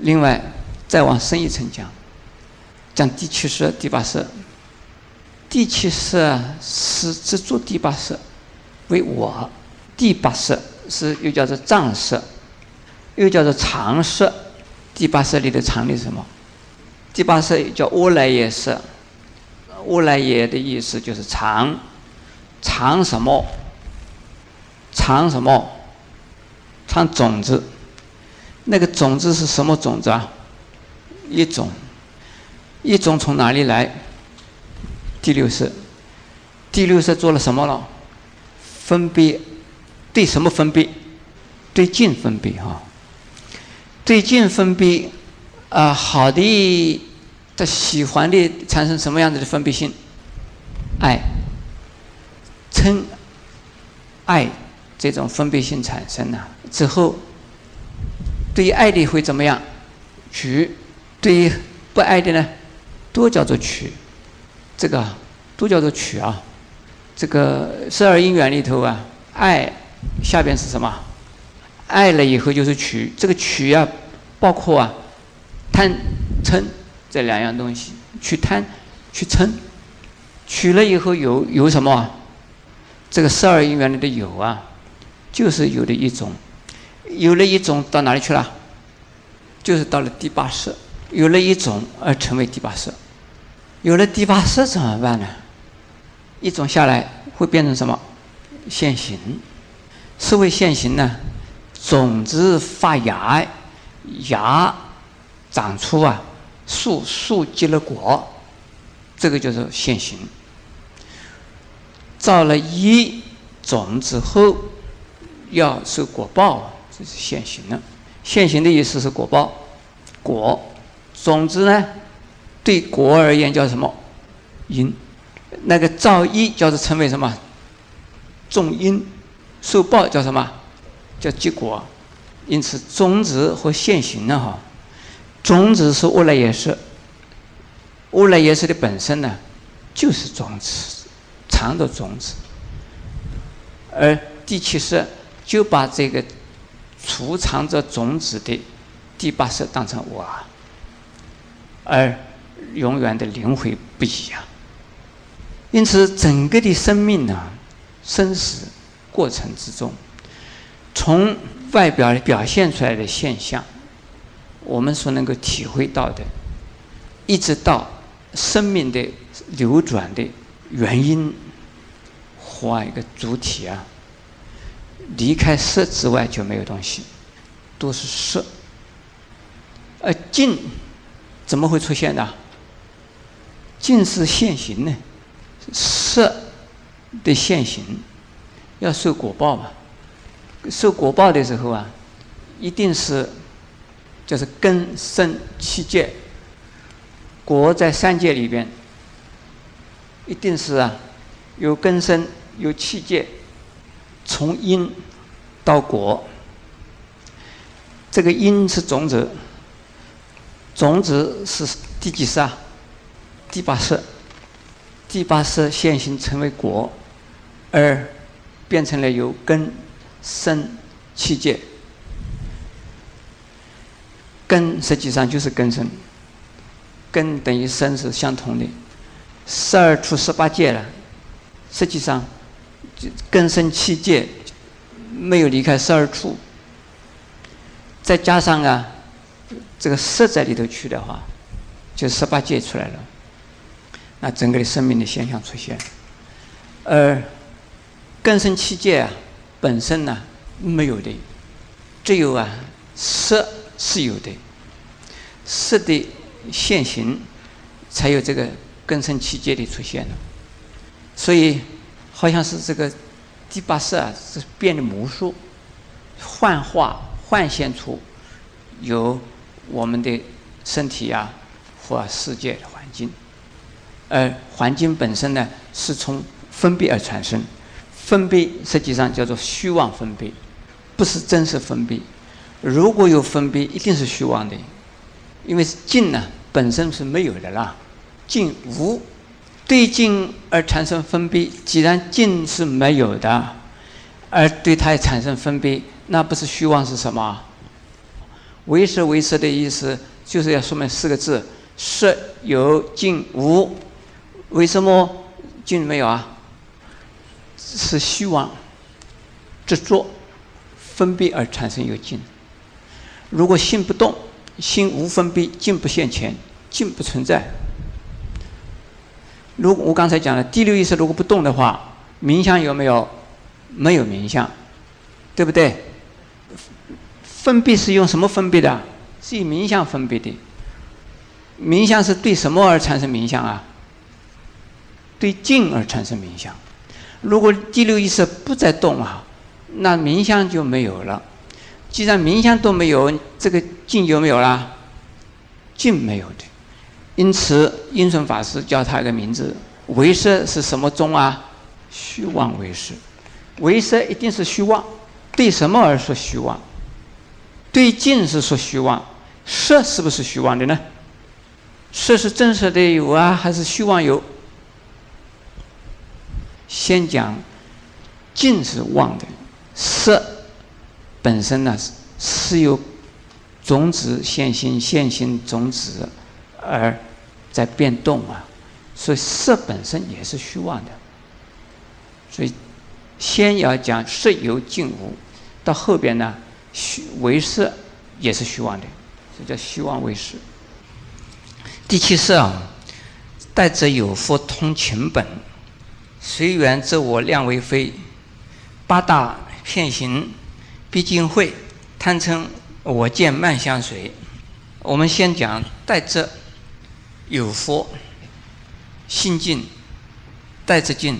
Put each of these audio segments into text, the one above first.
另外，再往深一层讲，讲第七识、第八识。第七识是执着第八识为我，第八识是又叫做藏识，又叫做常识。第八识里的常的什么？第八识叫乌来耶识，乌来耶的意思就是常，常什么？常什么？常种子。那个种子是什么种子啊？一种，一种从哪里来？第六色，第六色做了什么了？分别，对什么分别？对境分别哈。对境分别，啊，好的，的喜欢的产生什么样子的分别性？爱，嗔，爱这种分别性产生了之后。对于爱的会怎么样？取，对于不爱的呢，都叫做取。这个都叫做取啊。这个十二因缘里头啊，爱下边是什么？爱了以后就是取。这个取啊，包括啊，贪、嗔这两样东西。去贪，去嗔，取了以后有有什么？这个十二因缘里的有啊，就是有的一种。有了一种到哪里去了？就是到了第八识。有了一种而成为第八识。有了第八识怎么办呢？一种下来会变成什么？现行。是为现行呢？种子发芽，芽长出啊树，树结了果，这个就是现行。造了一种之后，要受果报。这是现行的，现行的意思是果报，果种子呢，对果而言叫什么？因，那个造一叫做称为什么？种因，受报叫什么？叫结果。因此，种子和现行呢，哈，种子是乌来耶识，乌来耶识的本身呢，就是种子，藏的种子，而第七识就把这个。储藏着种子的第八识当成我，而永远的灵魂不一样。因此，整个的生命呢，生死过程之中，从外表表现出来的现象，我们所能够体会到的，一直到生命的流转的原因，画一个主体啊。离开色之外就没有东西，都是色。而静怎么会出现的？静是现行呢，色的现行要受果报嘛。受果报的时候啊，一定是就是根生七界。果在三界里边，一定是啊，有根生有七界。从因到果，这个因是种子，种子是第几世啊？第八世，第八世现行成为果，而变成了有根生七界。根实际上就是根生，根等于生是相同的，十二出十八界了，实际上。根生七界，没有离开十二处，再加上啊，这个色在里头去的话，就十八界出来了。那整个的生命的现象出现，而根生七界啊，本身呢没有的，只有啊色是有的，色的现行，才有这个根生七界的出现了。所以。好像是这个第八色啊，是变的魔术，幻化、幻现出有我们的身体啊或世界的环境，而环境本身呢，是从分别而产生，分别实际上叫做虚妄分别，不是真实分别。如果有分别，一定是虚妄的，因为境呢本身是没有的啦，境无。对境而产生分别，既然境是没有的，而对它产生分别，那不是虚妄是什么？为色为色的意思就是要说明四个字：色有境无。为什么境没有啊？是虚妄、执着、分别而产生有境。如果心不动，心无分别，境不现前，境不存在。如我刚才讲了，第六意识如果不动的话，冥想有没有？没有冥想，对不对？分别是用什么分别的？是以冥想分别的。冥想是对什么而产生冥想啊？对静而产生冥想。如果第六意识不再动啊，那冥想就没有了。既然冥想都没有，这个静有没有啦？静没有的。因此，印顺法师叫他一个名字：为色是什么宗啊？虚妄为识。为色一定是虚妄。对什么而说虚妄？对境是说虚妄。色是不是虚妄的呢？色是真实的有啊，还是虚妄有？先讲境是妄的，色本身呢是是由种子现行现行种子而在变动啊，所以色本身也是虚妄的。所以先要讲色有境无，到后边呢虚为色也是虚妄的，这叫虚妄为实。第七色啊，带着有佛通情本。随缘则我量为非，八大片行毕竟会贪嗔我见慢相随。我们先讲带着有佛心境，带着境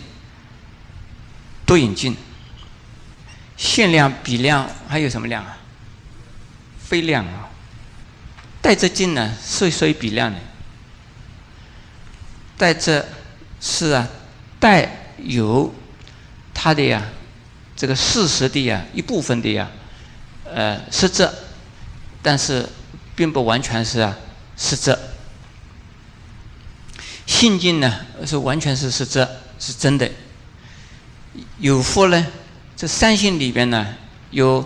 多引境，限量比量还有什么量啊？非量啊！带着境呢，是属于比量的。带着是啊。带有它的呀，这个事实的呀一部分的呀，呃，实质，但是并不完全是啊实质。性境呢是完全是实质，是真的。有佛呢，这三性里边呢有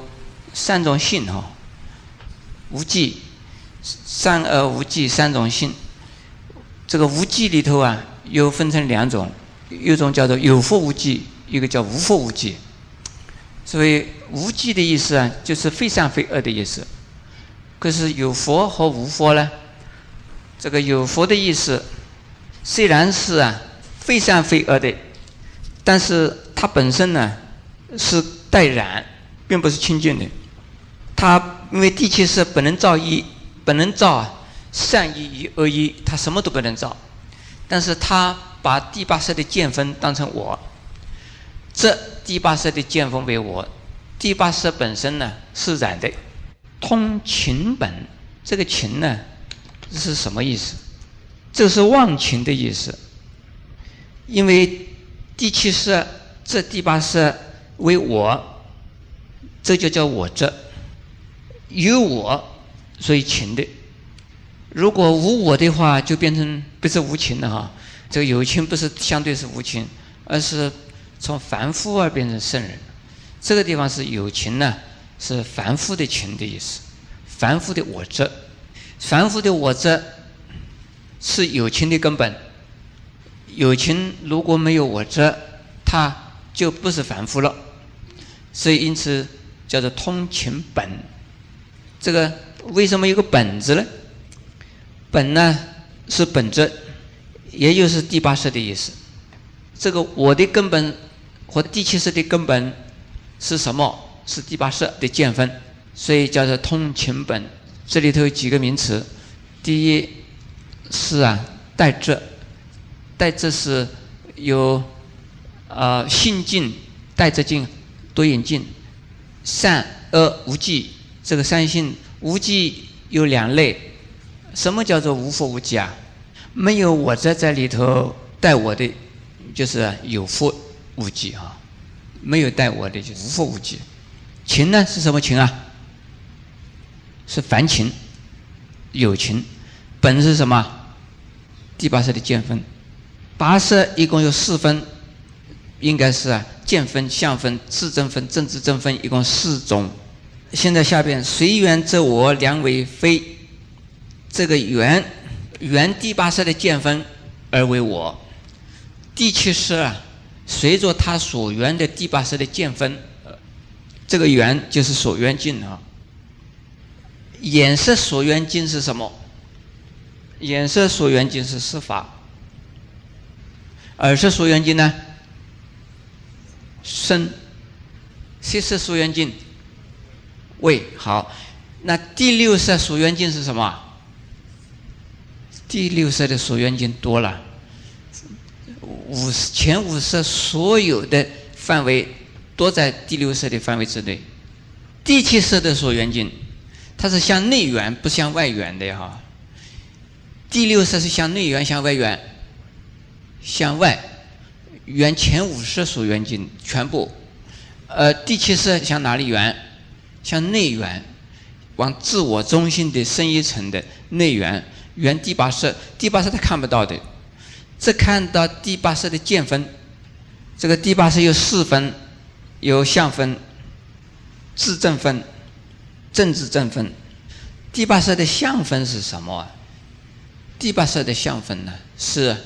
三种性哈，无记、三而无记三种性。这个无记里头啊，又分成两种。一种叫做有佛无记，一个叫无佛无记。所以无记的意思啊，就是非善非恶的意思。可是有佛和无佛呢？这个有佛的意思，虽然是啊非善非恶的，但是它本身呢是带染，并不是清净的。它因为地气是本能造一，本能造善意与恶意，它什么都不能造，但是它。把第八色的见分当成我，这第八色的见分为我，第八色本身呢是染的，通情本，这个情呢是什么意思？这是忘情的意思，因为第七识这第八识为我，这就叫我这，有我所以情的，如果无我的话，就变成不是无情的哈。这个有情不是相对是无情，而是从凡夫而变成圣人。这个地方是有情呢，是凡夫的情的意思。凡夫的我执，凡夫的我执是友情的根本。友情如果没有我这，他就不是凡夫了。所以因此叫做通情本。这个为什么有个本字呢？本呢是本质。也就是第八识的意思。这个我的根本和第七识的根本是什么？是第八识的见分，所以叫做通情本。这里头有几个名词。第一是啊，带质，带质是有呃性境、带着境、多眼境、善恶无记。这个三性无记有两类。什么叫做无佛无记啊？没有我在这里头带我的，就是有佛无记啊；没有带我的就是无佛无记。情呢是什么情啊？是凡情，有情。本是什么？第八色的见分。八色一共有四分，应该是啊见分、相分、自证分、正知正分，一共四种现在下边随缘则我两为非，这个缘缘第八识的见分而为我，第七识啊，随着他所缘的第八识的见分，这个缘就是所缘境啊。眼色所缘境是什么？眼色所缘境是四法。耳色所缘境呢？声。七色所缘境。味好，那第六色所缘境是什么？第六色的所缘境多了，五前五色所有的范围都在第六色的范围之内。第七色的所缘境，它是向内缘不向外缘的哈。第六色是向内圆向外圆，向外圆前五色所缘境全部，呃，第七色向哪里圆？向内圆，往自我中心的深一层的内圆。圆第八识，第八识他看不到的，只看到第八识的见分。这个第八识有四分，有相分、自正分、政治正分。第八识的相分是什么？第八识的相分呢，是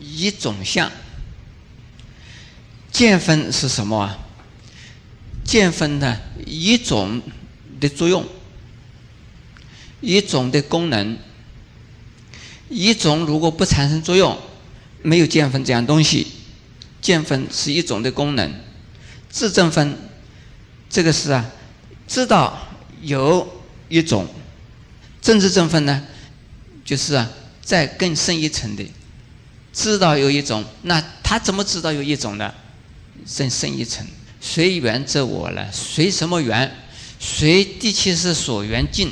一种相。见分是什么啊？见分呢一种的作用，一种的功能，一种如果不产生作用，没有见分这样东西。见分是一种的功能，自证分，这个是啊，知道有一种，政治正分呢，就是啊，再更深一层的，知道有一种，那他怎么知道有一种呢？更深一层。随缘则我了，随什么缘？随第七识所缘境，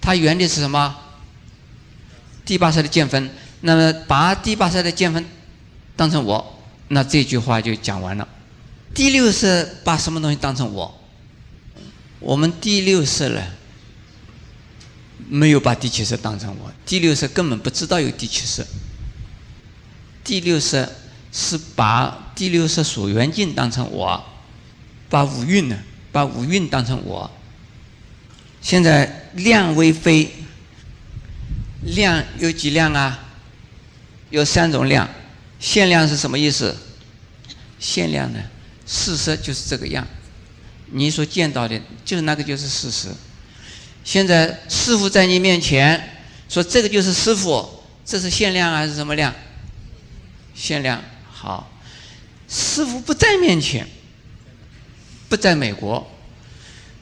它缘的是什么？第八识的见分。那么把第八识的见分当成我，那这句话就讲完了。第六识把什么东西当成我？我们第六识呢，没有把第七识当成我，第六识根本不知道有第七识。第六识是把第六识所缘境当成我。把五蕴呢？把五蕴当成我。现在量为非，量有几量啊？有三种量。限量是什么意思？限量呢？事实就是这个样。你所见到的，就是那个，就是事实。现在师傅在你面前说这个就是师傅，这是限量还是什么量？限量。好，师傅不在面前。不在美国，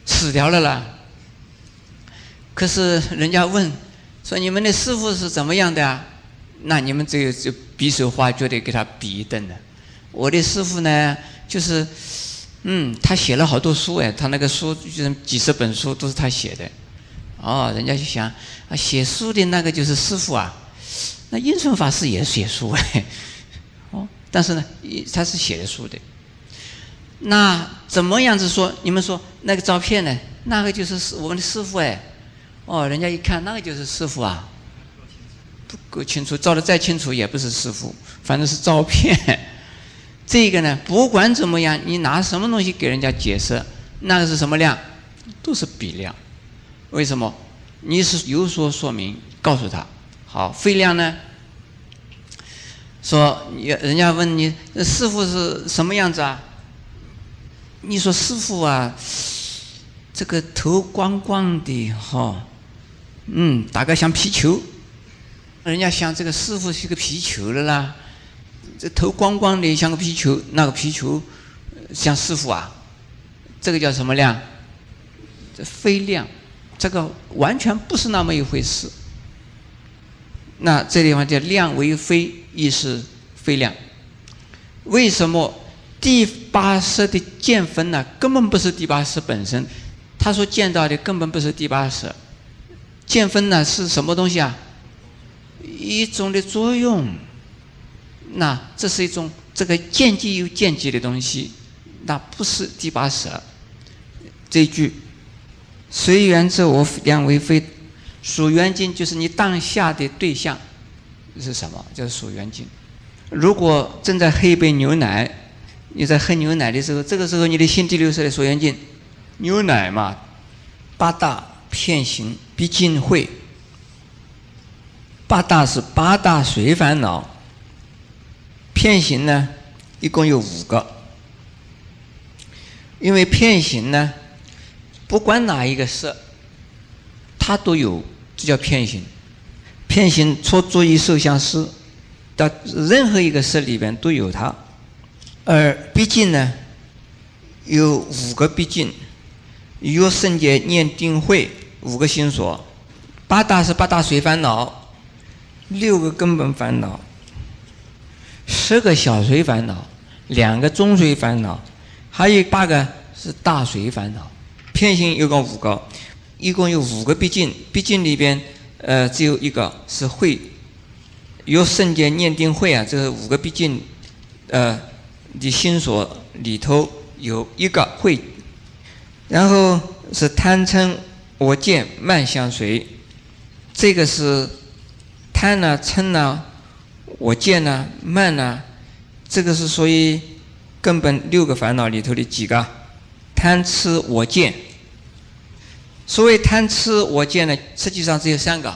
死掉了啦。可是人家问说：“你们的师傅是怎么样的啊？”那你们这个就比手画脚的给他比一顿了。我的师傅呢，就是，嗯，他写了好多书哎，他那个书就是几十本书都是他写的。哦，人家就想啊，写书的那个就是师傅啊。那印顺法师也写书哎，哦，但是呢，他是写的书的。那怎么样子说？你们说那个照片呢？那个就是我们的师傅哎，哦，人家一看那个就是师傅啊，不够清楚，照的再清楚也不是师傅，反正是照片。这个呢，不管怎么样，你拿什么东西给人家解释，那个是什么量，都是比量。为什么？你是有所说明，告诉他。好，非量呢？说，人家问你师傅是什么样子啊？你说师傅啊，这个头光光的哈，嗯，大概像皮球，人家想这个师傅是个皮球的啦，这头光光的像个皮球，那个皮球像师傅啊，这个叫什么量？这非量，这个完全不是那么一回事。那这地方叫量为非，亦是非量。为什么？第八识的见分呢，根本不是第八识本身，他所见到的根本不是第八识。见分呢是什么东西啊？一种的作用。那这是一种这个见机有见机的东西，那不是第八识。这句随缘则我量为非，属缘境就是你当下的对象是什么？就是属缘境。如果正在喝一杯牛奶。你在喝牛奶的时候，这个时候你的心第六色的所缘境，牛奶嘛，八大片行毕竟会。八大是八大随烦恼，片行呢，一共有五个。因为片行呢，不管哪一个色，它都有，这叫片形。片形出作于受相思，到任何一个色里边都有它。而毕竟呢，有五个毕竟，有圣洁念定慧五个心所。八大是八大随烦恼。六个根本烦恼，十个小随烦恼，两个中随烦恼，还有八个是大随烦恼。偏心有共五个，一共有五个毕竟，毕竟里边呃只有一个是会，有圣洁念定会啊，这是五个毕竟，呃的心所里头有一个会，然后是贪嗔我见慢相随，这个是。贪呢，嗔呢，我见呢，慢呢，这个是属于根本六个烦恼里头的几个？贪吃我见。所谓贪吃我见呢，实际上只有三个。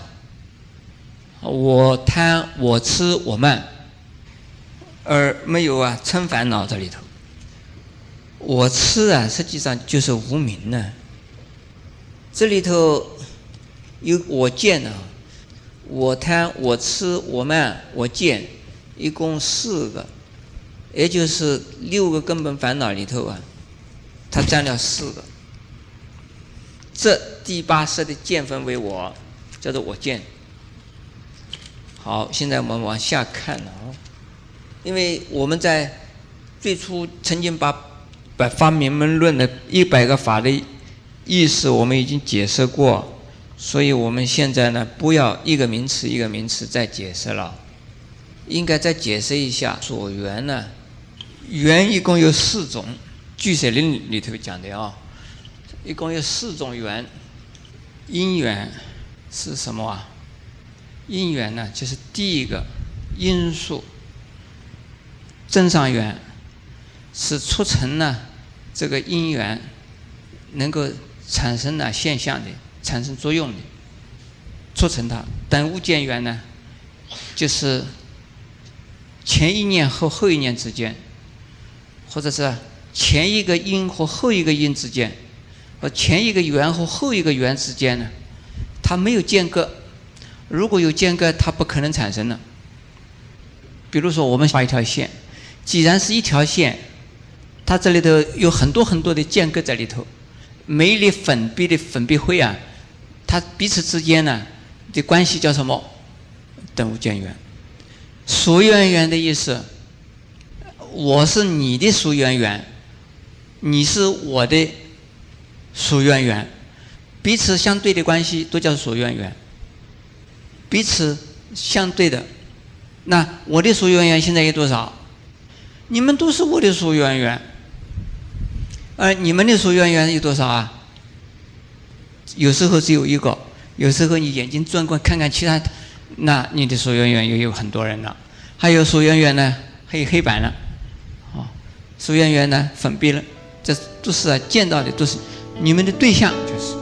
我贪，我吃，我慢，而没有啊嗔烦恼这里头。我吃啊，实际上就是无名呢。这里头有我见呢。我贪，我吃，我慢，我见，一共四个，也就是六个根本烦恼里头啊，它占了四个。这第八色的见分为我，叫做我见。好，现在我们往下看了啊，因为我们在最初曾经把把发明门论的一百个法的意思，我们已经解释过。所以我们现在呢，不要一个名词一个名词再解释了，应该再解释一下所缘呢。缘一共有四种，俱舍论里头讲的啊，一共有四种缘。因缘是什么啊？因缘呢，就是第一个因素。正上缘是促成呢这个因缘能够产生呢现象的。产生作用的，促成它。等物件缘呢，就是前一念和后一念之间，或者是前一个因和后一个因之间，和前一个圆和后一个圆之间呢，它没有间隔。如果有间隔，它不可能产生的。比如说，我们画一条线，既然是一条线，它这里头有很多很多的间隔在里头，每一粒粉笔的粉笔灰啊。它彼此之间呢的关系叫什么？等无间缘。俗缘缘的意思，我是你的俗缘缘，你是我的属缘缘，彼此相对的关系都叫属缘缘。彼此相对的，那我的属缘缘现在有多少？你们都是我的属缘缘，而你们的属缘缘有多少啊？有时候只有一个，有时候你眼睛转过看看其他，那你的属缘缘又有很多人了。还有属缘缘呢，还有黑板了，啊，属缘缘呢，粉笔了，这都是见到的，都是你们的对象就是。